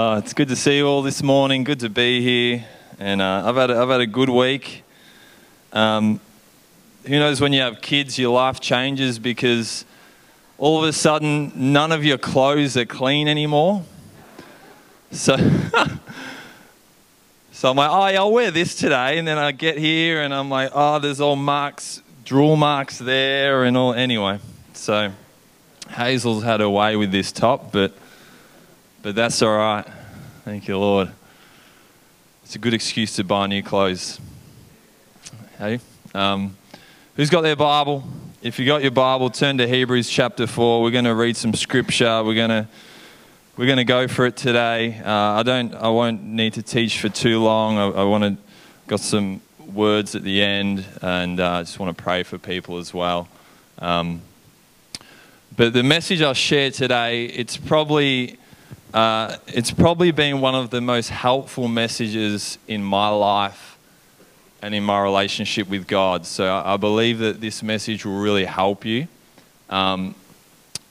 Uh, it's good to see you all this morning. Good to be here, and uh, I've had a, I've had a good week. Um, who knows when you have kids, your life changes because all of a sudden none of your clothes are clean anymore. So, so I'm like, oh, yeah, I'll wear this today, and then I get here and I'm like, oh, there's all marks, drool marks there, and all. Anyway, so Hazel's had her way with this top, but but that's all right. Thank you, Lord. It's a good excuse to buy new clothes. Hey, um, who's got their Bible? If you got your Bible, turn to Hebrews chapter four. We're going to read some scripture. We're going to we're going to go for it today. Uh, I don't. I won't need to teach for too long. I, I want to got some words at the end, and uh, I just want to pray for people as well. Um, but the message I'll share today, it's probably uh, it's probably been one of the most helpful messages in my life and in my relationship with God. So I, believe that this message will really help you. Um,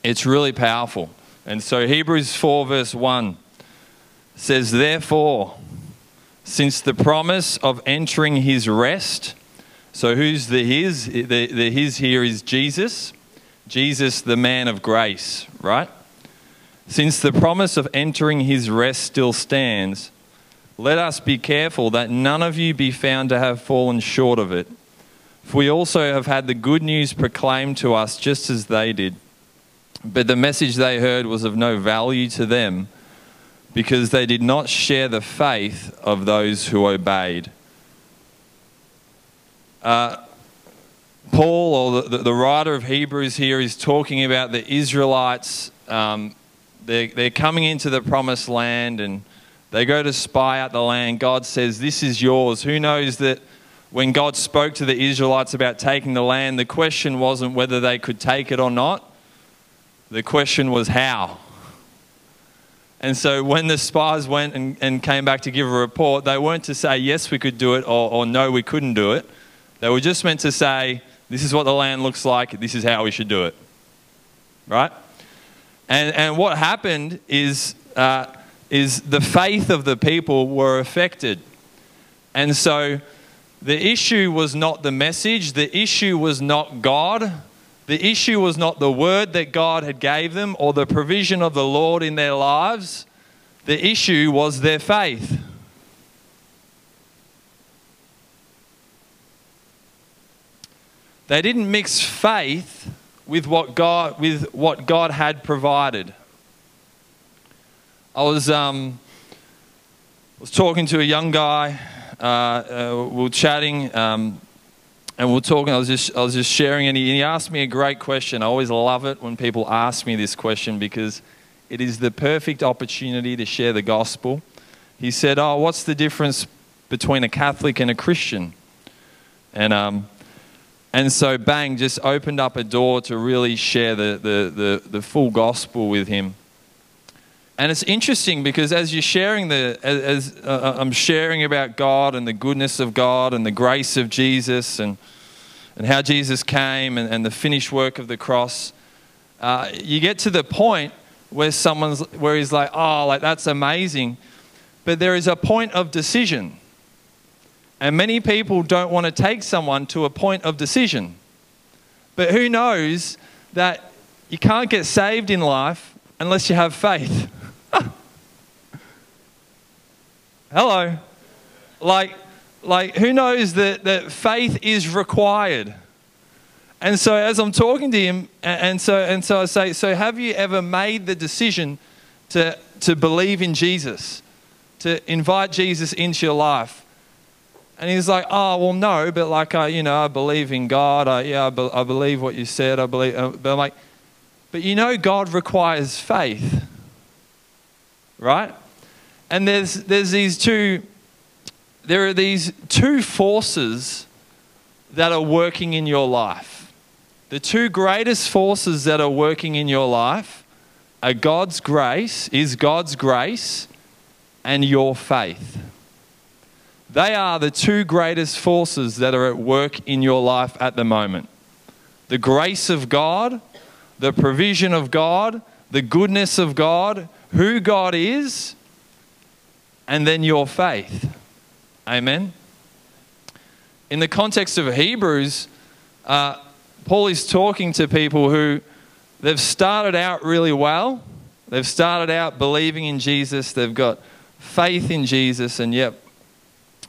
it's really powerful. And so Hebrews 4, verse 1 says, Therefore, since the promise of entering his rest, so who's the his? The, the his here is Jesus. Jesus, the man of grace, right? Since the promise of entering his rest still stands, let us be careful that none of you be found to have fallen short of it. For we also have had the good news proclaimed to us just as they did. But the message they heard was of no value to them because they did not share the faith of those who obeyed. Uh, Paul, or the, the, writer of Hebrews here, is talking about the Israelites um, they're, they're coming into the promised land and they go to spy out the land. God says, This is yours. Who knows that when God spoke to the Israelites about taking the land, the question wasn't whether they could take it or not, the question was how. And so when the spies went and, and came back to give a report, they weren't to say, Yes, we could do it, or, or No, we couldn't do it. They were just meant to say, This is what the land looks like, this is how we should do it. Right? And, and what happened is, uh, is the faith of the people were affected. And so the issue was not the message, the issue was not God. The issue was not the word that God had gave them or the provision of the Lord in their lives. The issue was their faith. They didn't mix faith with what God, with what God had provided. I was, um, was talking to a young guy. Uh, uh, we were chatting, um, and we were talking. I was just, I was just sharing, and he, and he asked me a great question. I always love it when people ask me this question because it is the perfect opportunity to share the gospel. He said, "Oh, what's the difference between a Catholic and a Christian?" And um, and so, bang, just opened up a door to really share the, the, the, the, full gospel with him. And it's interesting because as you're sharing the, as, uh, uh, I'm sharing about God and the goodness of God and the grace of Jesus and, and how Jesus came and, and the finished work of the cross, uh, you get to the point where someone's, where he's like, oh, like that's amazing. But there is a point of decision. And many people don't want to take someone to a point of decision. But who knows that you can't get saved in life unless you have faith? Hello. Like, like who knows that, that faith is required? And so as I'm talking to him, and so and so I say, so have you ever made the decision to, to believe in Jesus? To invite Jesus into your life? And he's like, oh, well, no, but like, I, you know, I believe in God. I, yeah, I, be, I believe what you said. I believe, uh, but I'm like, but you know, God requires faith, right? And there's, there's these two, there are these two forces that are working in your life. The two greatest forces that are working in your life are God's grace, is God's grace, and your faith. They are the two greatest forces that are at work in your life at the moment the grace of God, the provision of God, the goodness of God, who God is, and then your faith. Amen. In the context of Hebrews, uh, Paul is talking to people who they've started out really well. They've started out believing in Jesus. They've got faith in Jesus, and yep,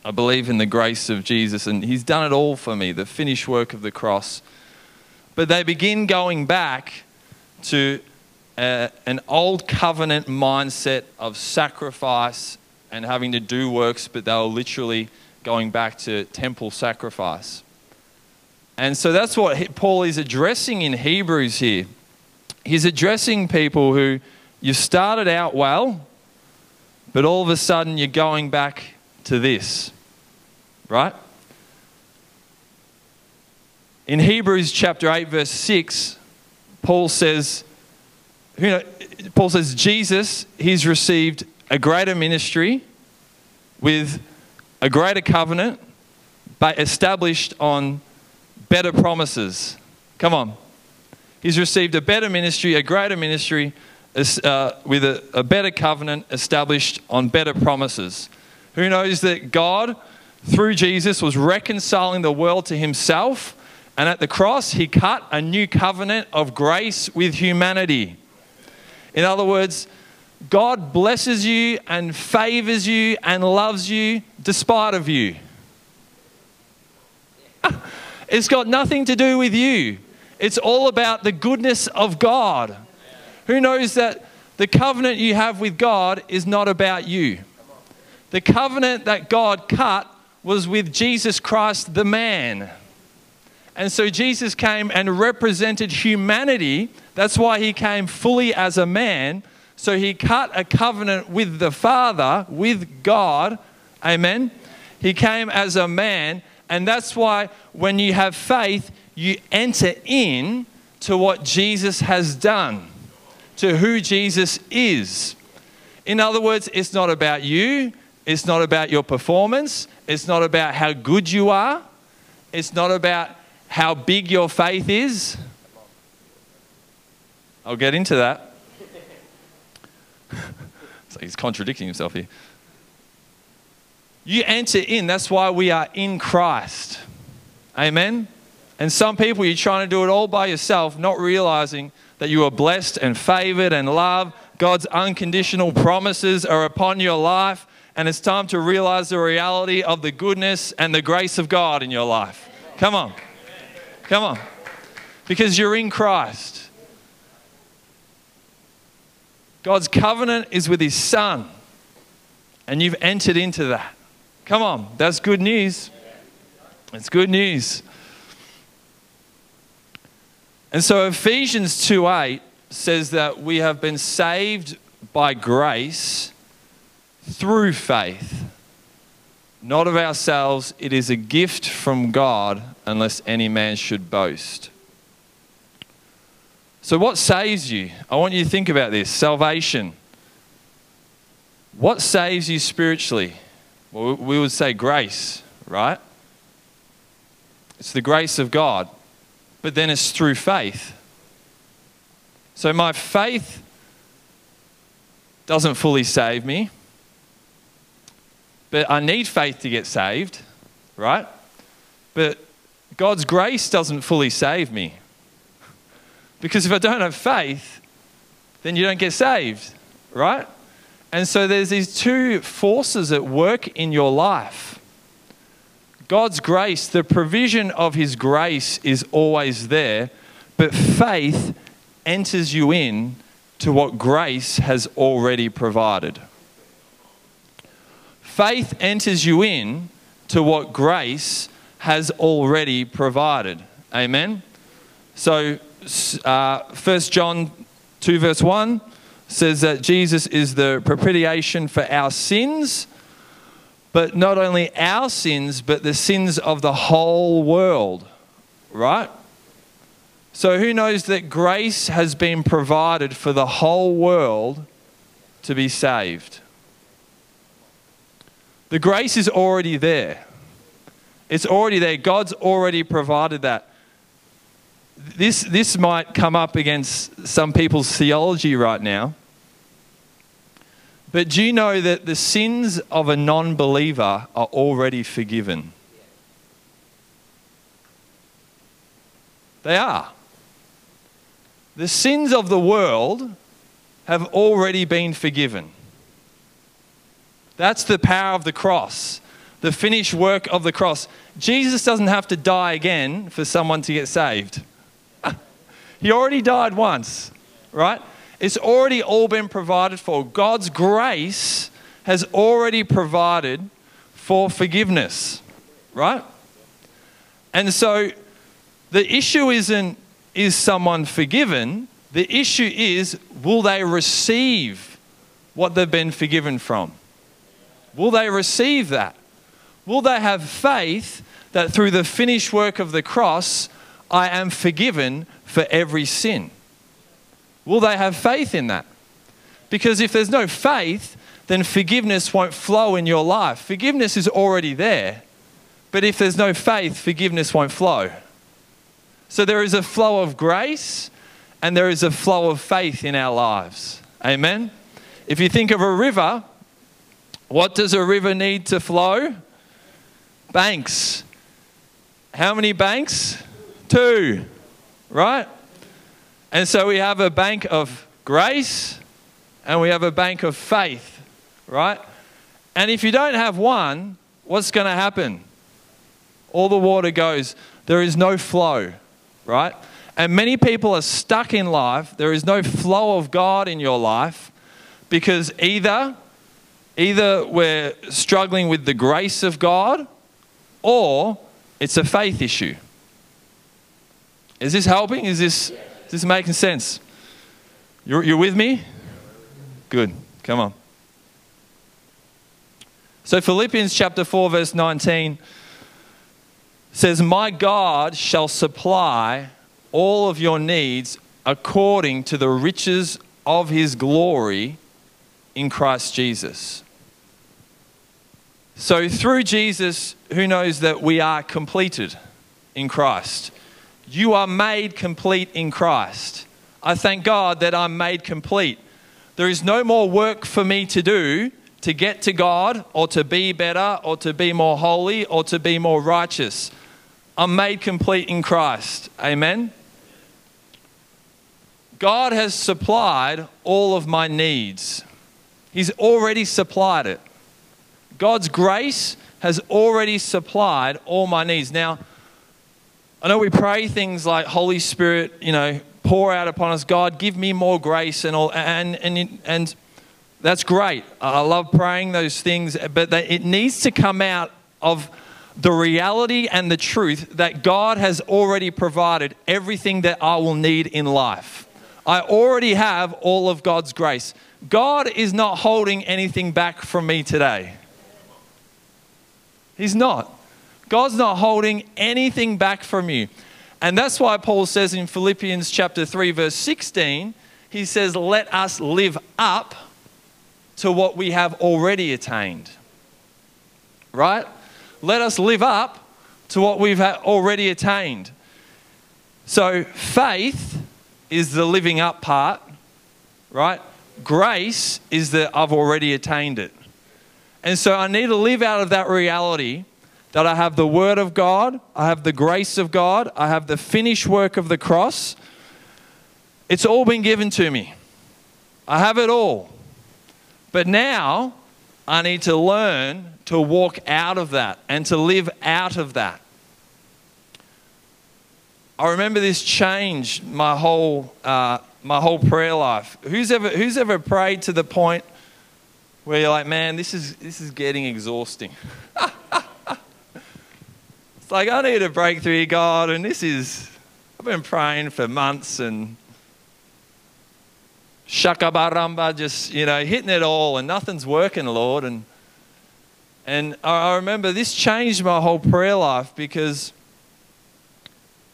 I believe in the grace of Jesus, and He's done it all for me, the finished work of the cross. But they begin going back to uh, an old covenant mindset of sacrifice and having to do works, but they were literally going back to temple sacrifice. And so that's what Paul is addressing in Hebrews here. He's addressing people who you started out well, but all of a sudden you're going back to this, right? In Hebrews chapter 8, verse 6, Paul says, you know, Paul says, Jesus, he's received a greater ministry with a greater covenant, but established on better promises. Come on. He's received a better ministry, a greater ministry, uh, with a, a better covenant established on better promises. Who knows that God, through Jesus, was reconciling the world to himself, and at the cross, he cut a new covenant of grace with humanity. In other words, God blesses you and favors you and loves you despite of you. It's got nothing to do with you. It's all about the goodness of God. Who knows that the covenant you have with God is not about you? The covenant that God cut was with Jesus Christ, the man. And so Jesus came and represented humanity. That's why he came fully as a man. So he cut a covenant with the Father, with God. Amen. He came as a man. And that's why when you have faith, you enter in to what Jesus has done, to who Jesus is. In other words, it's not about you, it's not about your performance, it's not about how good you are, it's not about how big your faith is. I'll get into that. so he's contradicting himself here. You enter in, that's why we are in Christ. Amen. And some people, you're trying to do it all by yourself, not realizing that you are blessed and favored and loved. God's unconditional promises are upon your life, and it's time to realize the reality of the goodness and the grace of God in your life. Come on. Come on. Because you're in Christ. God's covenant is with His Son, and you've entered into that. Come on, that's good news. It's good news. And so Ephesians 2 8 says that we have been saved by grace through faith not of ourselves. It is a gift from God, unless any man should boast. So, what saves you? I want you to think about this salvation. What saves you spiritually? Well, we would say grace, right? It's the grace of God, but then it's through faith. So, my faith doesn't fully save me. But I need faith to get saved, right? But God's grace doesn't fully save me. Because if I don't have faith, then you don't get saved, right? And so there's these two forces at work in your life. God's grace, the provision of His grace is always there, but faith enters you in to what grace has already provided. Faith enters you in to what grace has already provided. Amen. So, uh, 1 John 2, verse 1 says that Jesus is the propitiation for our sins, but not only our sins, but the sins of the whole world, right? So, who knows that grace has been provided for the whole world to be saved? The grace is already there. It's already there. God's already provided that. This, this might come up against some people's theology right now. But do you know that the sins of a non believer are already forgiven? They are. The sins of the world have already been forgiven. That's the power of the cross, the finished work of the cross. Jesus doesn't have to die again for someone to get saved. he already died once, right? It's already all been provided for. God's grace has already provided for forgiveness, right? And so the issue isn't is someone forgiven? The issue is will they receive what they've been forgiven from? Will they receive that? Will they have faith that through the finished work of the cross, I am forgiven for every sin? Will they have faith in that? Because if there's no faith, then forgiveness won't flow in your life. Forgiveness is already there. But if there's no faith, forgiveness won't flow. So there is a flow of grace and there is a flow of faith in our lives. Amen? If you think of a river, what does a river need to flow? Banks. How many banks? Two, right? And so we have a bank of grace and we have a bank of faith, right? And if you don't have one, what's going to happen? All the water goes. There is no flow, right? And many people are stuck in life. There is no flow of God in your life because either either we're struggling with the grace of God or it's a faith issue. Is this helping? Is this, is this making sense? You're, you're with me? Good. Come on. So, Philippians chapter 4, verse 19 says, My God shall supply all of your needs according to the riches of his glory in Christ Jesus. So, through Jesus, who knows that we are completed in Christ? You are made complete in Christ. I thank God that I'm made complete. There is no more work for me to do to get to God or to be better or to be more holy or to be more righteous. I'm made complete in Christ. Amen. God has supplied all of my needs. He's already supplied it. God's grace has already supplied all my needs. Now, I know we pray things like Holy Spirit, you know, pour out upon us. God, give me more grace and all, and and and that's great. I love praying those things, but it needs to come out of the reality and the truth that God has already provided everything that I will need in life. I already have all of God's grace. God is not holding anything back from me today. He's not. God's not holding anything back from you. And that's why Paul says in Philippians chapter 3 verse 16, he says, "Let us live up to what we have already attained." Right? Let us live up to what we've already attained. So faith is the living up part, right? Grace is that I've already attained it. And so I need to live out of that reality that I have the Word of God, I have the grace of God, I have the finished work of the cross. It's all been given to me. I have it all. But now I need to learn to walk out of that and to live out of that. I remember this changed my whole uh, my whole prayer life. Who's ever who's ever prayed to the point where you're like, man, this is this is getting exhausting. it's like I need a breakthrough, God, and this is I've been praying for months and shakabaramba, just you know, hitting it all, and nothing's working, Lord. And and I remember this changed my whole prayer life because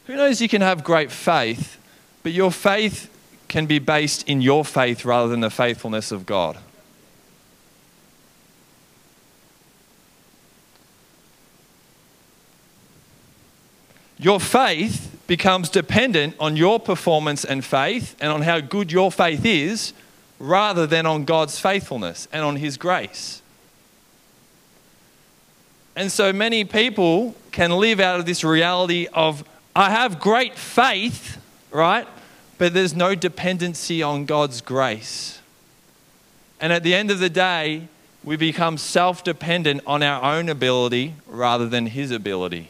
who knows, you can have great faith, but your faith can be based in your faith rather than the faithfulness of God. Your faith becomes dependent on your performance and faith and on how good your faith is rather than on God's faithfulness and on His grace. And so many people can live out of this reality of, I have great faith, right? But there's no dependency on God's grace. And at the end of the day, we become self dependent on our own ability rather than His ability.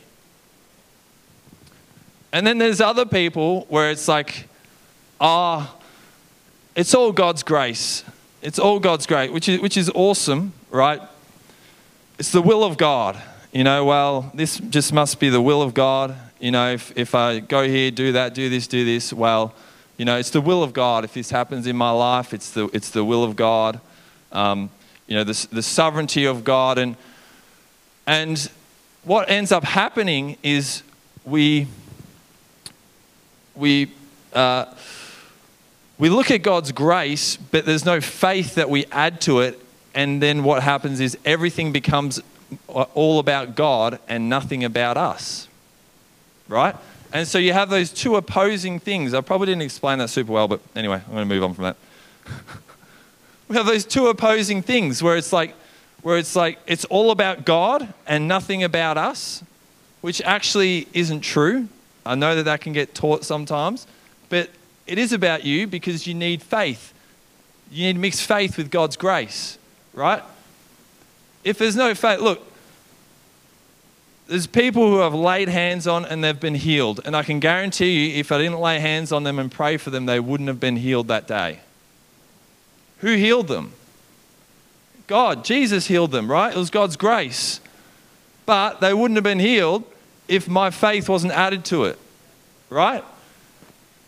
And then there's other people where it's like, ah, oh, it's all God's grace. It's all God's grace, which is, which is awesome, right? It's the will of God. You know, well, this just must be the will of God. You know, if, if I go here, do that, do this, do this, well, you know, it's the will of God. If this happens in my life, it's the, it's the will of God. Um, you know, the, the sovereignty of God. And, and what ends up happening is we, we, uh, we look at God's grace, but there's no faith that we add to it. And then what happens is everything becomes all about God and nothing about us. Right? And so you have those two opposing things. I probably didn't explain that super well, but anyway, I'm going to move on from that. we have those two opposing things where it's like, where it's like it's all about God and nothing about us, which actually isn't true. I know that that can get taught sometimes, but it is about you because you need faith. You need to mix faith with God's grace, right? If there's no faith, look, there's people who have laid hands on and they've been healed. And I can guarantee you, if I didn't lay hands on them and pray for them, they wouldn't have been healed that day. Who healed them? God. Jesus healed them, right? It was God's grace. But they wouldn't have been healed if my faith wasn't added to it, right?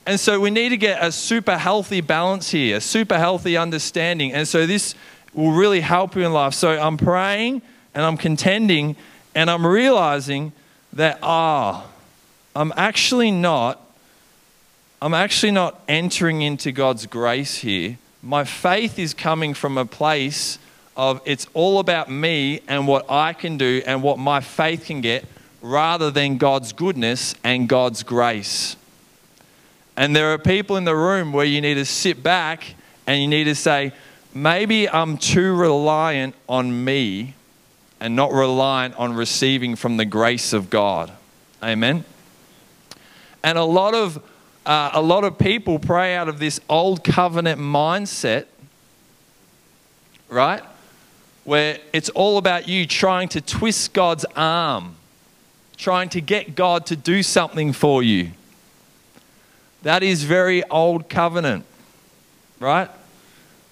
And so we need to get a super healthy balance here, a super healthy understanding. And so this will really help you in life. So I'm praying and I'm contending and I'm realizing that, ah, I'm actually not, I'm actually not entering into God's grace here. My faith is coming from a place of it's all about me and what I can do and what my faith can get rather than God's goodness and God's grace. And there are people in the room where you need to sit back and you need to say, maybe I'm too reliant on me and not reliant on receiving from the grace of God. Amen. And a lot of uh, a lot of people pray out of this old covenant mindset, right? Where it's all about you trying to twist God's arm, trying to get God to do something for you. That is very old covenant, right?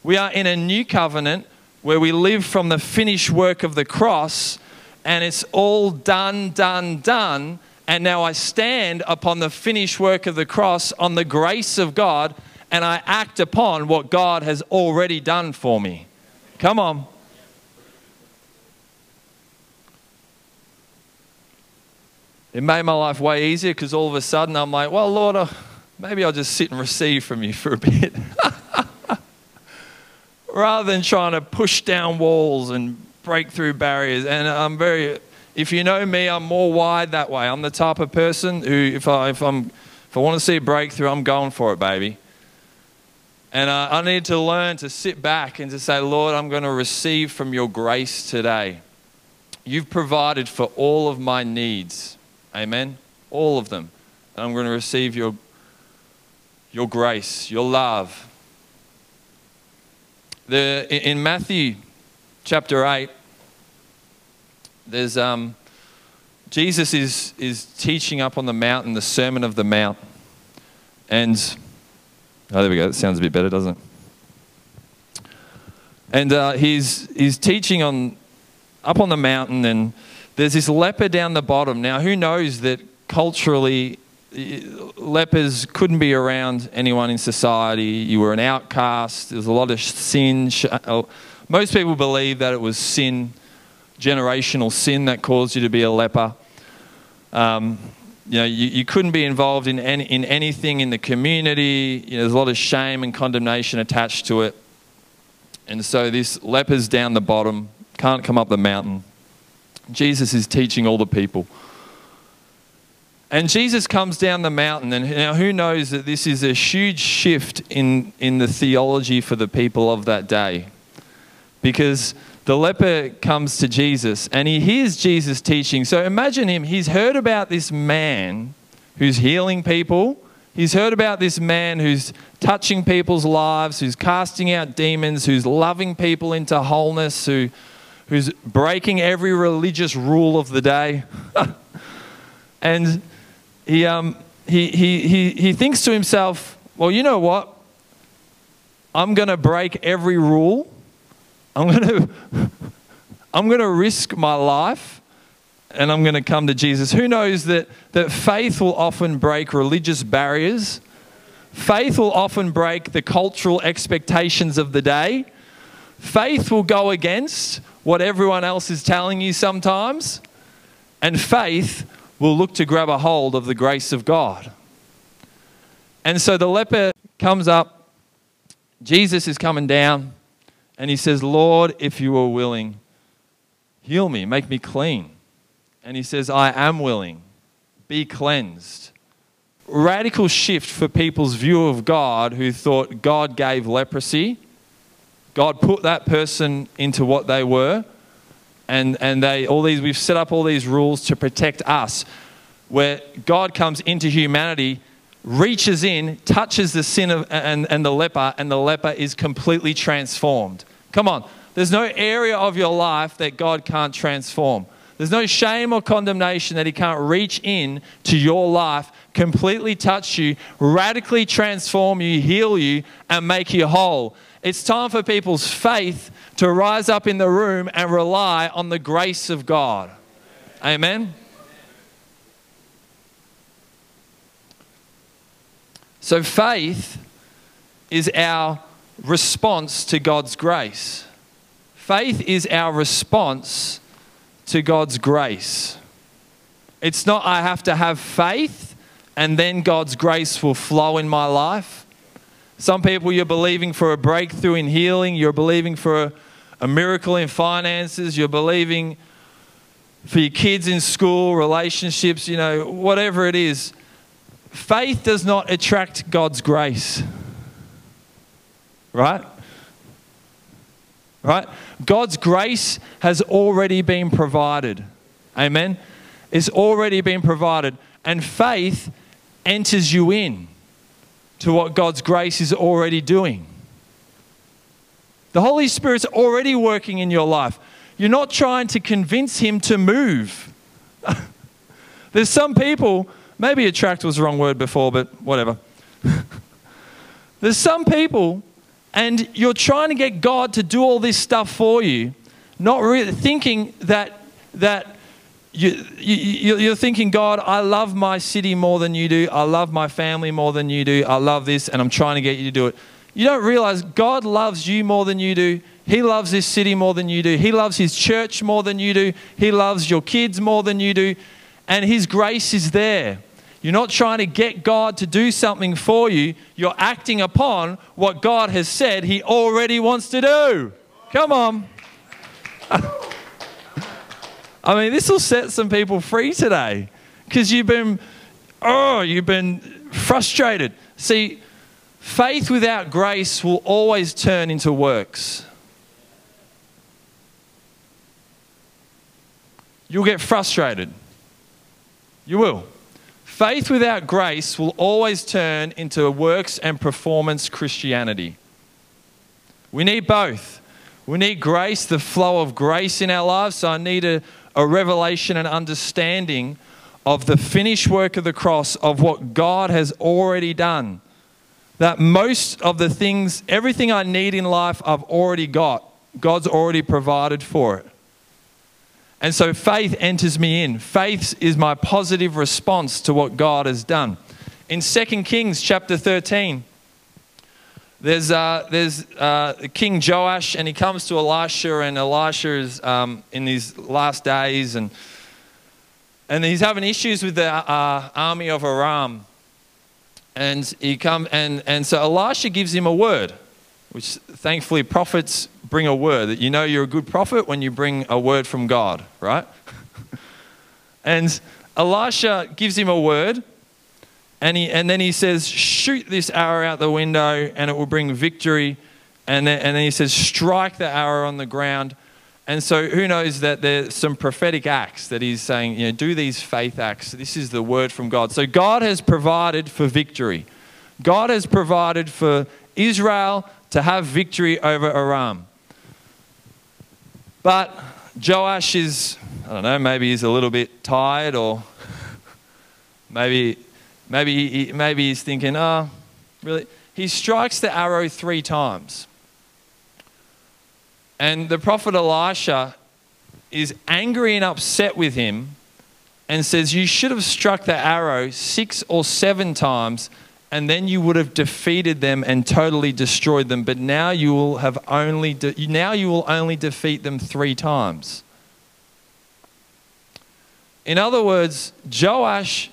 We are in a new covenant where we live from the finished work of the cross and it's all done, done, done. And now I stand upon the finished work of the cross on the grace of God and I act upon what God has already done for me. Come on. It made my life way easier because all of a sudden I'm like, well, Lord, uh, maybe I'll just sit and receive from you for a bit. rather than trying to push down walls and break through barriers. And I'm very, if you know me, I'm more wide that way. I'm the type of person who, if I, if I'm, if I want to see a breakthrough, I'm going for it, baby. And I need to learn to sit back and to say, Lord, I'm going to receive from your grace today. You've provided for all of my needs. Amen. All of them. And I'm going to receive your, your grace, your love, the, in Matthew chapter 8, there's, um, Jesus is, is teaching up on the mountain, the Sermon of the Mount. And, oh, there we go. That sounds a bit better, doesn't it? And uh, he's, he's teaching on, up on the mountain, and there's this leper down the bottom. Now, who knows that culturally lepers couldn't be around anyone in society. You were an outcast. There was a lot of sin. Uh, most people believe that it was sin, generational sin, that caused you to be a leper. Um, you know, you, you, couldn't be involved in, any, in anything in the community. You know, there's a lot of shame and condemnation attached to it. And so this leper's down the bottom, can't come up the mountain. Jesus is teaching all the people. And Jesus comes down the mountain, and now who knows that this is a huge shift in, in the theology for the people of that day? Because the leper comes to Jesus and he hears Jesus teaching. So imagine him, he's heard about this man who's healing people, he's heard about this man who's touching people's lives, who's casting out demons, who's loving people into wholeness, who, who's breaking every religious rule of the day. and he, um, he, he, he, he thinks to himself, well, you know what? I'm going to break every rule. I'm going to I'm going to risk my life and I'm going to come to Jesus. Who knows that, that faith will often break religious barriers? Faith will often break the cultural expectations of the day. Faith will go against what everyone else is telling you sometimes. And faith will look to grab a hold of the grace of God. And so the leper comes up, Jesus is coming down, and he says, Lord, if you are willing, heal me, make me clean. And he says, I am willing, be cleansed. Radical shift for people's view of God who thought God gave leprosy. God put that person into what they were and, and they all these we've set up all these rules to protect us where god comes into humanity reaches in touches the sin of, and, and the leper and the leper is completely transformed. Come on. There's no area of your life that god can't transform. There's no shame or condemnation that he can't reach in to your life completely touch you radically transform you heal you and make you whole. It's time for people's faith to rise up in the room and rely on the grace of God. Amen. So, faith is our response to God's grace. Faith is our response to God's grace. It's not, I have to have faith and then God's grace will flow in my life. Some people you're believing for a breakthrough in healing, you're believing for a, a miracle in finances, you're believing for your kids in school, relationships, you know, whatever it is. Faith does not attract God's grace. Right? Right? God's grace has already been provided. Amen? It's already been provided. And faith enters you in to what God's grace is already doing. The Holy Spirit's already working in your life. You're not trying to convince Him to move. There's some people, maybe attract was the wrong word before, but whatever. There's some people, and you're trying to get God to do all this stuff for you, not really thinking that, that you, you, you're thinking, God, I love my city more than you do. I love my family more than you do. I love this, and I'm trying to get you to do it. You don't realize God loves you more than you do. He loves this city more than you do. He loves His church more than you do. He loves your kids more than you do. And His grace is there. You're not trying to get God to do something for you. You're acting upon what God has said He already wants to do. Come on. I mean, this will set some people free today because you've been, oh, you've been frustrated. See, faith without grace will always turn into works. You'll get frustrated. You will. Faith without grace will always turn into works and performance Christianity. We need both. We need grace, the flow of grace in our lives. So I need a, a revelation and understanding of the finished work of the cross, of what God has already done. That most of the things, everything I need in life, I've already got. God's already provided for it. And so faith enters me in. Faith is my positive response to what God has done. In 2 Kings chapter 13, there's, uh, there's uh, King Joash, and he comes to Elisha, and Elisha is um, in these last days, and, and he's having issues with the uh, army of Aram. And, he come, and, and so Elisha gives him a word, which thankfully prophets bring a word. That you know you're a good prophet when you bring a word from God, right? and Elisha gives him a word, and, he, and then he says, Shoot this arrow out the window, and it will bring victory. And then, and then he says, Strike the arrow on the ground. And so, who knows that there's some prophetic acts that he's saying, you know, do these faith acts. This is the word from God. So, God has provided for victory. God has provided for Israel to have victory over Aram. But Joash is, I don't know, maybe he's a little bit tired or maybe, maybe, maybe he's thinking, oh, really? He strikes the arrow three times. And the prophet Elisha is angry and upset with him and says, You should have struck the arrow six or seven times and then you would have defeated them and totally destroyed them. But now you will have only de- now you will only defeat them three times. In other words, Joash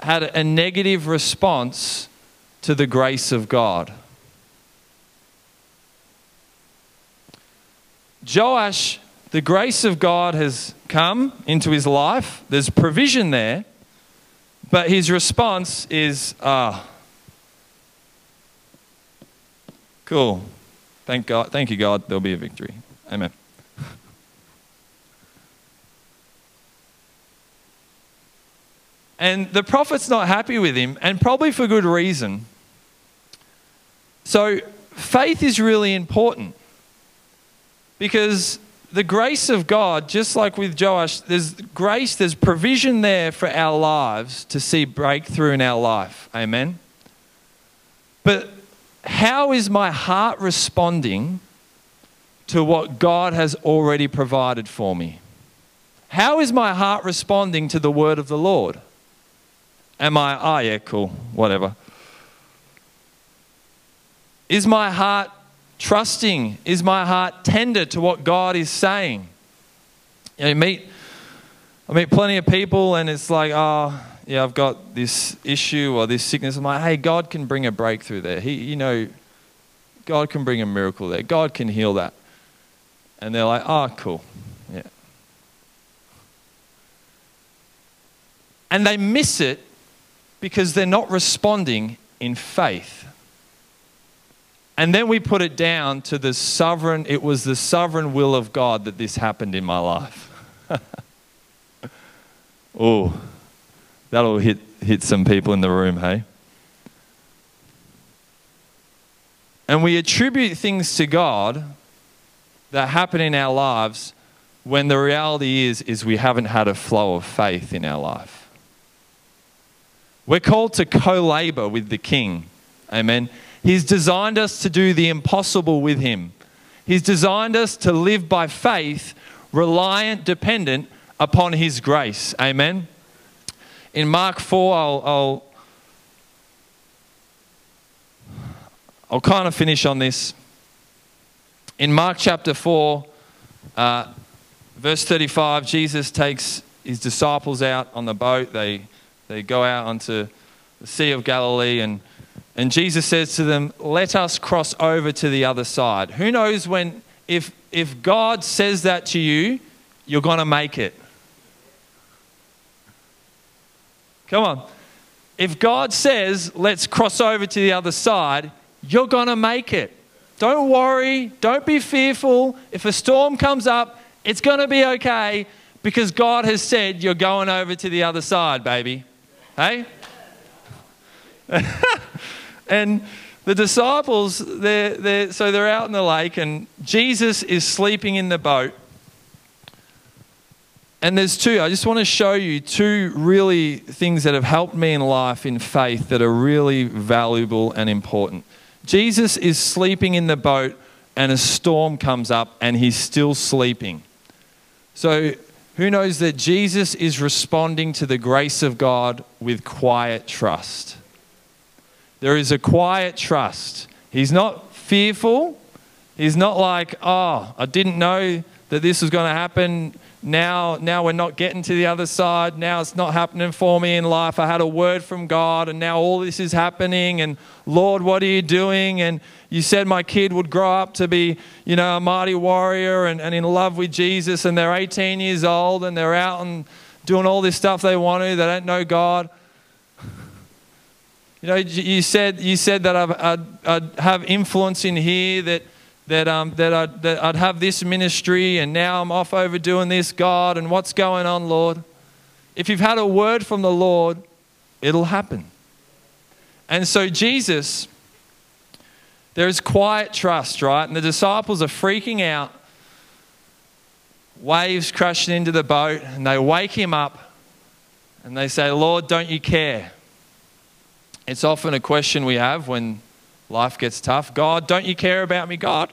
had a negative response to the grace of God. Joash, the grace of God has come into his life. There's provision there, but his response is, ah. Oh, Cool. Thank God. Thank you, God. There'll be a victory. Amen. And the prophet's not happy with him, and probably for good reason. So, faith is really important because the grace of God, just like with Joash, there's grace, there's provision there for our lives to see breakthrough in our life. Amen. But how is my heart responding to what God has already provided for me? How is my heart responding to the word of the Lord? Am I, oh yeah, cool, whatever. Is my heart trusting? Is my heart tender to what God is saying? You, know, you meet, I meet plenty of people and it's like, oh, yeah, I've got this issue or this sickness. I'm like, hey, God can bring a breakthrough there. He, you know, God can bring a miracle there. God can heal that. And they're like, oh, cool. Yeah. And they miss it because they're not responding in faith. And then we put it down to the sovereign, it was the sovereign will of God that this happened in my life. oh. That'll hit, hit some people in the room, hey? And we attribute things to God that happen in our lives when the reality is is we haven't had a flow of faith in our life. We're called to co-labor with the king. Amen. He's designed us to do the impossible with him. He's designed us to live by faith, reliant, dependent upon his grace. Amen in Mark 4, I'll, I'll, I'll kind of finish on this. In Mark chapter 4, uh, verse 35, Jesus takes his disciples out on the boat. They, they go out onto the Sea of Galilee, and, and Jesus says to them, Let us cross over to the other side. Who knows when, if, if God says that to you, you're going to make it. Come on. If God says, let's cross over to the other side, you're going to make it. Don't worry. Don't be fearful. If a storm comes up, it's going to be okay because God has said you're going over to the other side, baby. Hey? and the disciples, they're, they're, so they're out in the lake, and Jesus is sleeping in the boat. And there's two. I just want to show you two really things that have helped me in life in faith that are really valuable and important. Jesus is sleeping in the boat, and a storm comes up, and he's still sleeping. So, who knows that Jesus is responding to the grace of God with quiet trust? There is a quiet trust. He's not fearful. He's not like, oh, I didn't know that this was going to happen now now we're not getting to the other side now it's not happening for me in life i had a word from god and now all this is happening and lord what are you doing and you said my kid would grow up to be you know a mighty warrior and, and in love with jesus and they're 18 years old and they're out and doing all this stuff they want to. They don't know God. You know, you said, you said that I'd, I'd, I'd have influence in here, that, that, um, that, I'd, that I'd have this ministry, and now I'm off over doing this, God, and what's going on, Lord? If you've had a word from the Lord, it'll happen. And so, Jesus, there is quiet trust, right? And the disciples are freaking out. Waves crashing into the boat, and they wake him up and they say, Lord, don't you care? It's often a question we have when life gets tough God, don't you care about me, God?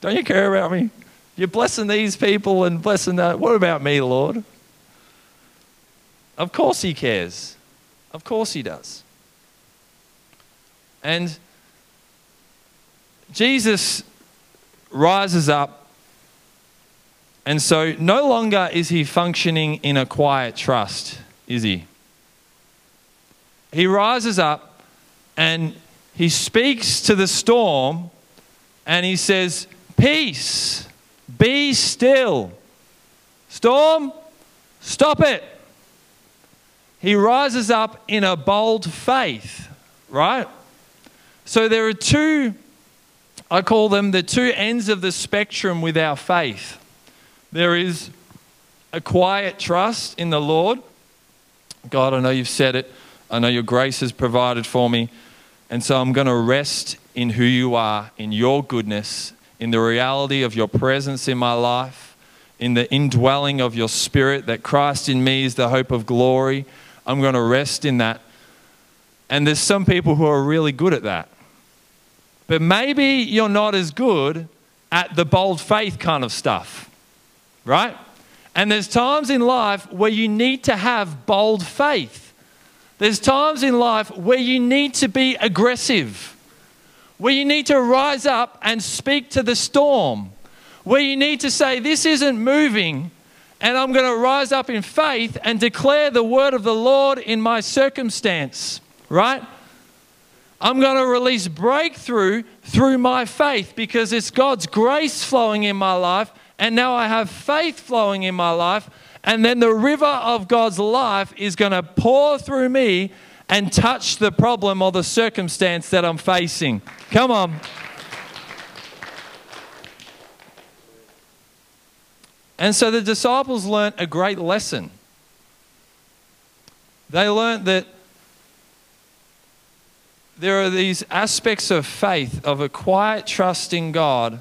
Don't you care about me? You're blessing these people and blessing that. What about me, Lord? Of course He cares. Of course He does. And Jesus rises up, and so no longer is He functioning in a quiet trust, is He? He rises up and he speaks to the storm and he says, Peace, be still. Storm, stop it. He rises up in a bold faith, right? So there are two, I call them the two ends of the spectrum with our faith. There is a quiet trust in the Lord. God, I know you've said it. I know your grace has provided for me. And so I'm going to rest in who you are, in your goodness, in the reality of your presence in my life, in the indwelling of your spirit, that Christ in me is the hope of glory. I'm going to rest in that. And there's some people who are really good at that. But maybe you're not as good at the bold faith kind of stuff, right? And there's times in life where you need to have bold faith. There's times in life where you need to be aggressive, where you need to rise up and speak to the storm, where you need to say, This isn't moving, and I'm going to rise up in faith and declare the word of the Lord in my circumstance, right? I'm going to release breakthrough through my faith because it's God's grace flowing in my life, and now I have faith flowing in my life and then the river of God's life is going to pour through me and touch the problem or the circumstance that I'm facing. Come on. And so the disciples learnt a great lesson. They learnt that there are these aspects of faith, of a quiet trust in God,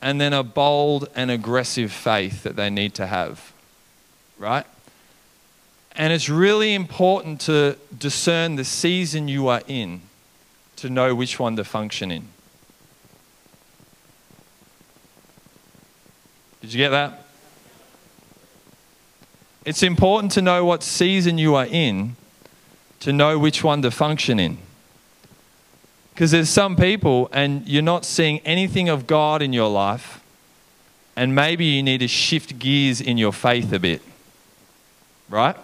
and then a bold and aggressive faith that they need to have right? And it's really important to discern the season you are in to know which one to function in. Did you get that? It's important to know what season you are in to know which one to function in. Because there's some people and you're not seeing anything of God in your life, and maybe you need to shift gears in your faith a bit right?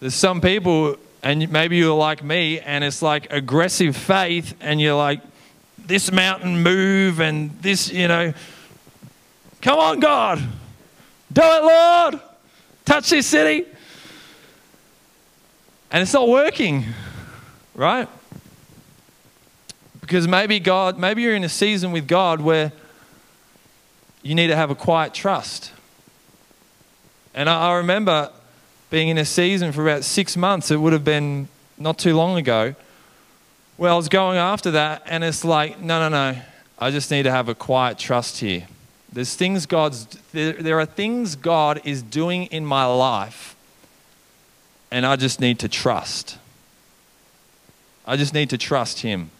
There's some people, and maybe you're like me, and it's like aggressive faith, and you're like, this mountain move, and this, you know, come on, God, do it, Lord, touch this city. And it's not working, right? Because maybe God, maybe you're in a season with God where you need to have a quiet trust. And I, I remember being in a season for about six months, it would have been not too long ago, where I was going after that, and it's like, no, no, no, I just need to have a quiet trust here. There's things God's, there, there are things God is doing in my life, and I just need to trust. I just need to trust Him.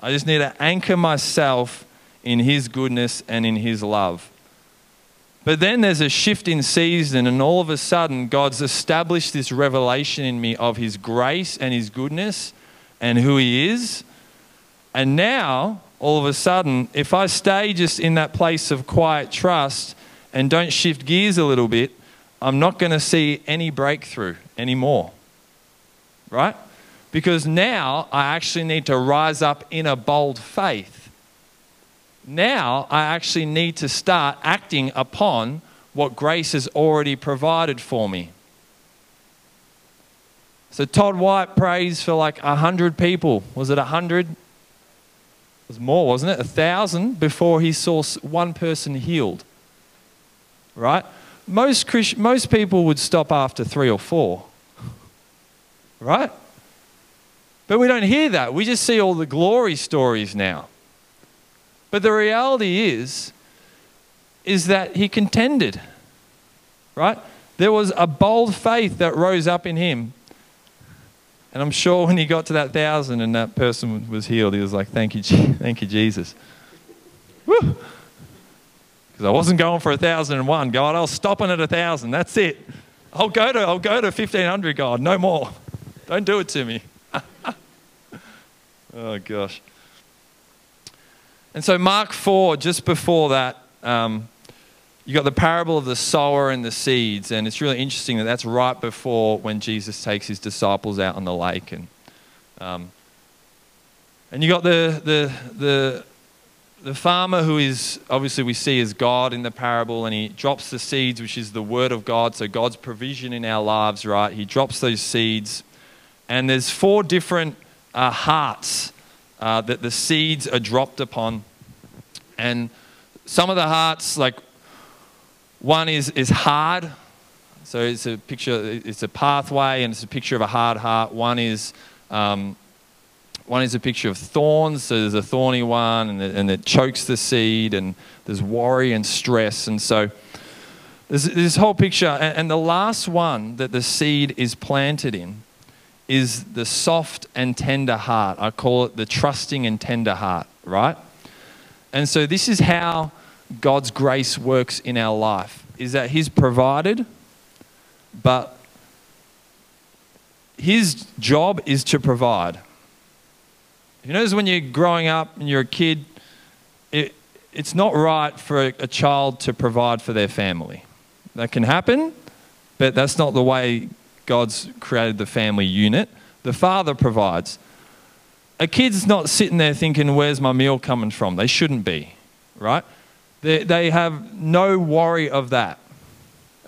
I just need to anchor myself in His goodness and in His love. But then there's a shift in season, and all of a sudden, God's established this revelation in me of His grace and His goodness and who He is. And now, all of a sudden, if I stay just in that place of quiet trust and don't shift gears a little bit, I'm not going to see any breakthrough anymore. Right? Because now I actually need to rise up in a bold faith Now I actually need to start acting upon what grace has already provided for me. So Todd White prays for like a hundred people. Was it a hundred? It was more, wasn't it? A thousand before he saw one person healed. Right? Most Christ- most people would stop after three or four. Right? But we don't hear that. We just see all the glory stories now. But the reality is, is that he contended. Right? There was a bold faith that rose up in him and I'm sure when he got to that thousand and that person was healed, he was like, Thank you, thank you Jesus. Because I wasn't going for a thousand and one. God, I was stopping at a thousand. That's it. I'll go to I'll go to fifteen hundred, God. No more. Don't do it to me. Oh gosh. And so Mark 4, just before that, um, you got the parable of the sower and the seeds, and it's really interesting that that's right before when Jesus takes his disciples out on the lake, and um, and you got the the the the farmer who is obviously we see as God in the parable, and he drops the seeds, which is the word of God, so God's provision in our lives, right? He drops those seeds, and there's four different uh, hearts uh, that the seeds are dropped upon, and some of the hearts like one is, is hard. So it's a picture, it's a pathway and it's a picture of a hard heart. One is, um, one is a picture of thorns. So there's a thorny one and, the, and it chokes the seed and there's worry and stress. And so there's this whole picture. And, and the last one that the seed is planted in is the soft and tender heart. I call it the trusting and tender heart, right? And so this is how God's grace works in our life is that He's provided, but His job is to provide. You notice when you're growing up and you're a kid, it, it's not right for a, a child to provide for their family. That can happen, but that's not the way God's created the family unit. The father provides. A kid's not sitting there thinking, where's my meal coming from? They shouldn't be, right? They, they have no worry of that,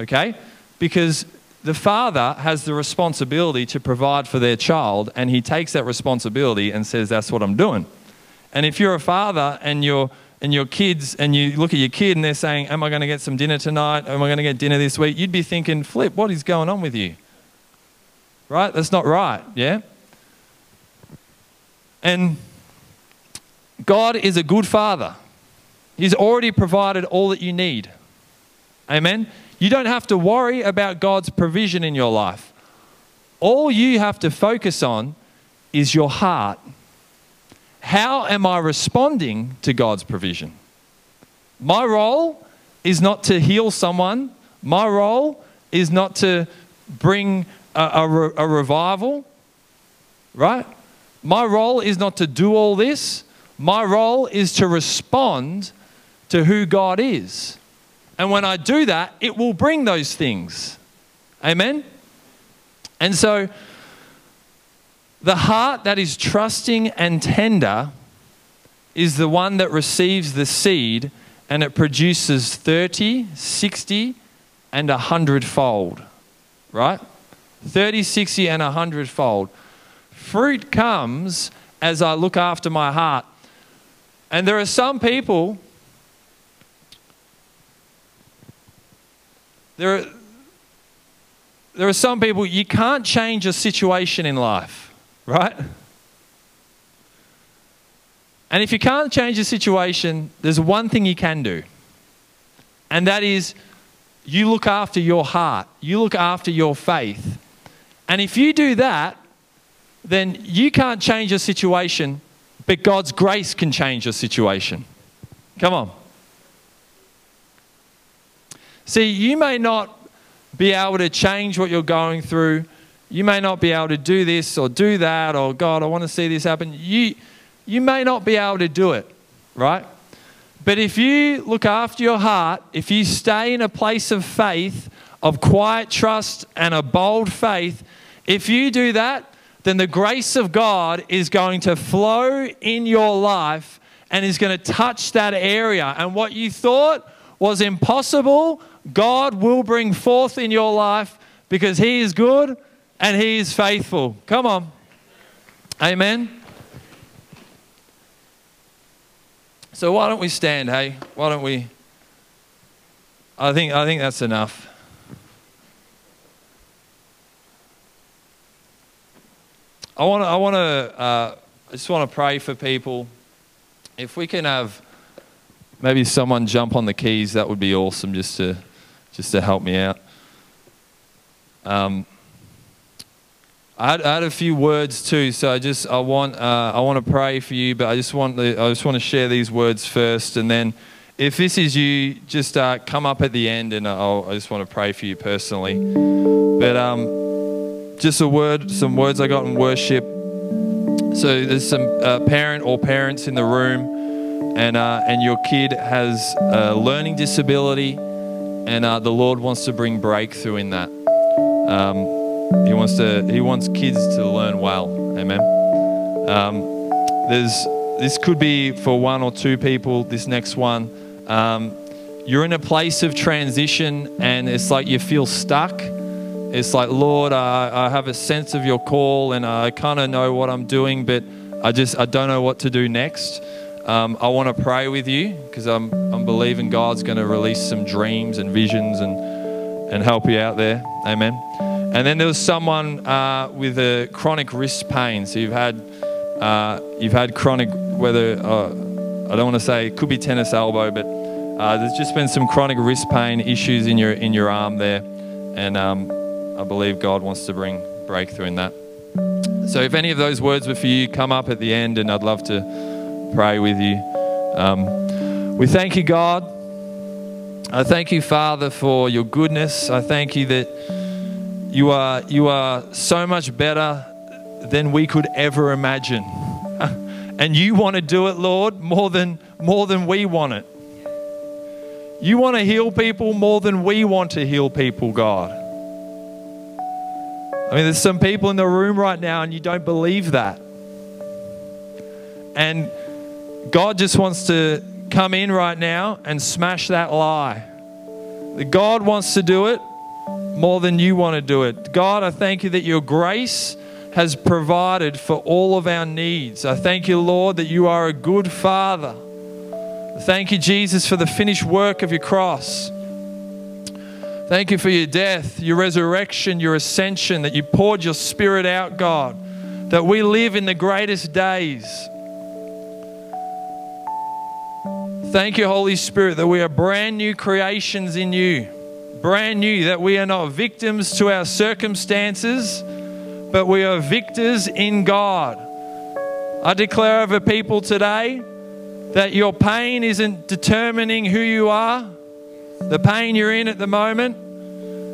okay? Because the father has the responsibility to provide for their child, and he takes that responsibility and says, That's what I'm doing. And if you're a father and you're and your kids and you look at your kid and they're saying, Am I going to get some dinner tonight? Am I going to get dinner this week? You'd be thinking, Flip, what is going on with you? Right? That's not right, yeah? And God is a good father. He's already provided all that you need. Amen? You don't have to worry about God's provision in your life. All you have to focus on is your heart. How am I responding to God's provision? My role is not to heal someone, my role is not to bring a, a, a revival, right? My role is not to do all this. My role is to respond to who God is. And when I do that, it will bring those things. Amen? And so, the heart that is trusting and tender is the one that receives the seed and it produces 30, 60, and 100 fold. Right? 30, 60, and 100 fold. Fruit comes as I look after my heart. And there are some people There are, there are some people, you can't change a situation in life, right? And if you can't change a situation, there's one thing you can do. And that is you look after your heart, you look after your faith. And if you do that, then you can't change a situation, but God's grace can change a situation. Come on. See, you may not be able to change what you're going through. You may not be able to do this or do that, or God, I want to see this happen. You, you may not be able to do it, right? But if you look after your heart, if you stay in a place of faith, of quiet trust, and a bold faith, if you do that, then the grace of God is going to flow in your life and is going to touch that area. And what you thought was impossible, God will bring forth in your life because He is good and He is faithful. Come on. Amen. So why don't we stand, hey? Why don't we? I think I think that's enough. I want to. I want to. Uh, I just want to pray for people. If we can have maybe someone jump on the keys, that would be awesome. Just to, just to help me out. Um, I had, I had, a few words too, so I just I want uh, I want to pray for you, but I just want the, I just want to share these words first, and then if this is you, just uh, come up at the end, and I'll, I just want to pray for you personally. But um, just a word, some words I got in worship. So there's some uh, parent or parents in the room, and uh, and your kid has a learning disability, and uh, the Lord wants to bring breakthrough in that. Um, he wants to He wants kids to learn well. Amen. Um, there's this could be for one or two people. This next one, um, you're in a place of transition, and it's like you feel stuck it's like, Lord, I, I have a sense of your call and I kind of know what I'm doing, but I just I don't know what to do next. Um, I want to pray with you because I'm, I'm believing God's going to release some dreams and visions and, and help you out there. Amen. And then there was someone uh, with a chronic wrist pain. So you've had, uh, you've had chronic, whether, uh, I don't want to say, it could be tennis elbow, but uh, there's just been some chronic wrist pain issues in your, in your arm there. And um, I believe God wants to bring breakthrough in that. So if any of those words were for you, come up at the end and I'd love to pray with you. Um, we thank you, God. I thank you, Father, for your goodness. I thank you that you are, you are so much better than we could ever imagine. and you want to do it, Lord, more than, more than we want it. You want to heal people more than we want to heal people, God. I mean, there's some people in the room right now and you don't believe that. And God just wants to come in right now and smash that lie. God wants to do it more than you want to do it. God, I thank you that your grace has provided for all of our needs. I thank you, Lord, that you are a good Father. Thank you, Jesus, for the finished work of your cross. Thank you for your death, your resurrection, your ascension, that you poured your spirit out, God, that we live in the greatest days. Thank you, Holy Spirit, that we are brand new creations in you. Brand new, that we are not victims to our circumstances, but we are victors in God. I declare over people today that your pain isn't determining who you are the pain you're in at the moment.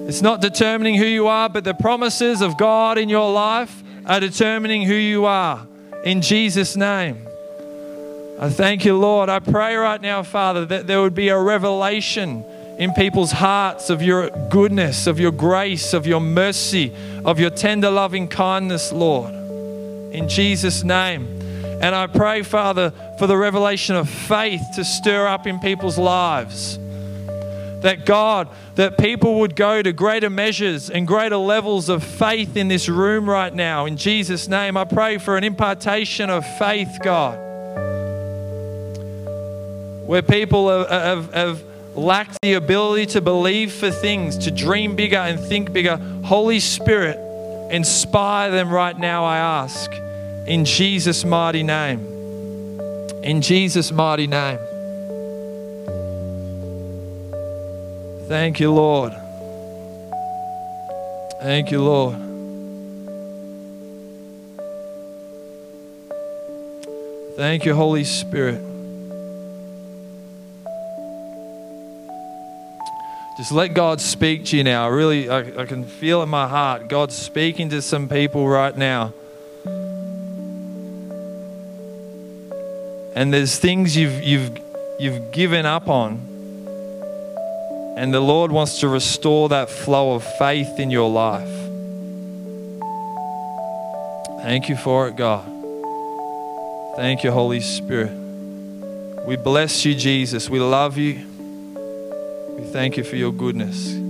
It's not determining who you are, but the promises of God in your life are determining who you are. In Jesus' name. I thank you, Lord. I pray right now, Father, that there would be a revelation in people's hearts of your goodness, of your grace, of your mercy, of your tender loving kindness, Lord. In Jesus' name. And I pray, Father, for the revelation of faith to stir up in people's lives that God, that people would go to greater measures and greater levels of faith in this room right now. In Jesus' name, I pray for an impartation of faith, God. Where people have, have, have lacked the ability to believe for things, to dream bigger and think bigger. Holy Spirit, inspire them right now, I ask. In Jesus' mighty name. In Jesus' mighty name. Thank you, Lord. Thank you, Lord. Thank you, Holy Spirit. Just let God speak to you now. Really, I, I can feel in my heart God speaking to some people right now. And there's things you've, you've, you've given up on and the Lord wants to restore that flow of faith in your life. Thank you for it, God. Thank you, Holy Spirit. We bless you, Jesus. We love you. We thank you for your goodness.